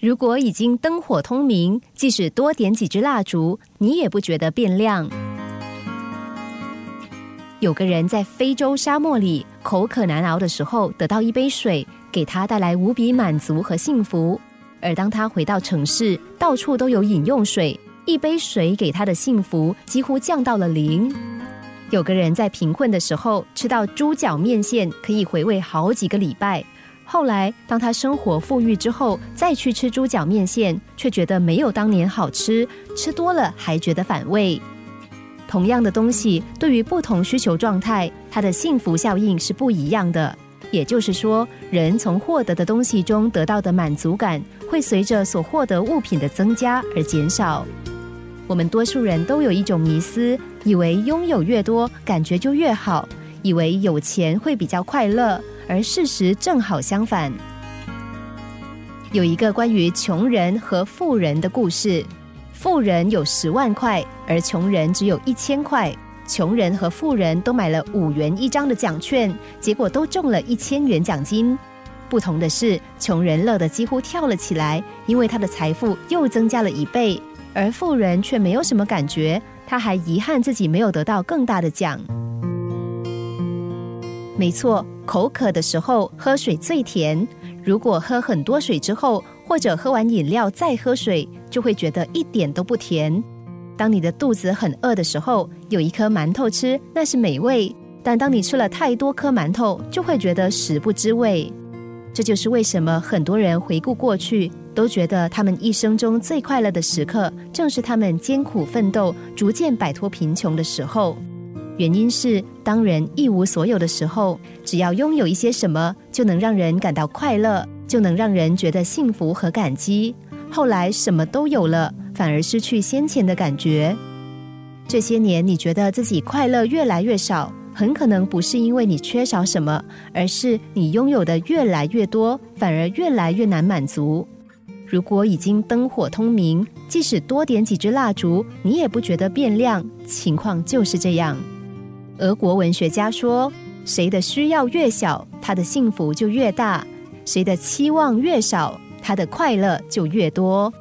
如果已经灯火通明，即使多点几支蜡烛，你也不觉得变亮。有个人在非洲沙漠里口渴难熬的时候，得到一杯水，给他带来无比满足和幸福。而当他回到城市，到处都有饮用水，一杯水给他的幸福几乎降到了零。有个人在贫困的时候吃到猪脚面线，可以回味好几个礼拜。后来，当他生活富裕之后，再去吃猪脚面线，却觉得没有当年好吃，吃多了还觉得反胃。同样的东西，对于不同需求状态，它的幸福效应是不一样的。也就是说，人从获得的东西中得到的满足感，会随着所获得物品的增加而减少。我们多数人都有一种迷思，以为拥有越多，感觉就越好，以为有钱会比较快乐，而事实正好相反。有一个关于穷人和富人的故事。富人有十万块，而穷人只有一千块。穷人和富人都买了五元一张的奖券，结果都中了一千元奖金。不同的是，穷人乐得几乎跳了起来，因为他的财富又增加了一倍；而富人却没有什么感觉，他还遗憾自己没有得到更大的奖。没错，口渴的时候喝水最甜。如果喝很多水之后，或者喝完饮料再喝水，就会觉得一点都不甜。当你的肚子很饿的时候，有一颗馒头吃，那是美味；但当你吃了太多颗馒头，就会觉得食不知味。这就是为什么很多人回顾过去，都觉得他们一生中最快乐的时刻，正是他们艰苦奋斗、逐渐摆脱贫穷的时候。原因是，当人一无所有的时候，只要拥有一些什么，就能让人感到快乐。就能让人觉得幸福和感激。后来什么都有了，反而失去先前的感觉。这些年，你觉得自己快乐越来越少，很可能不是因为你缺少什么，而是你拥有的越来越多，反而越来越难满足。如果已经灯火通明，即使多点几支蜡烛，你也不觉得变亮。情况就是这样。俄国文学家说：“谁的需要越小，他的幸福就越大。”谁的期望越少，他的快乐就越多。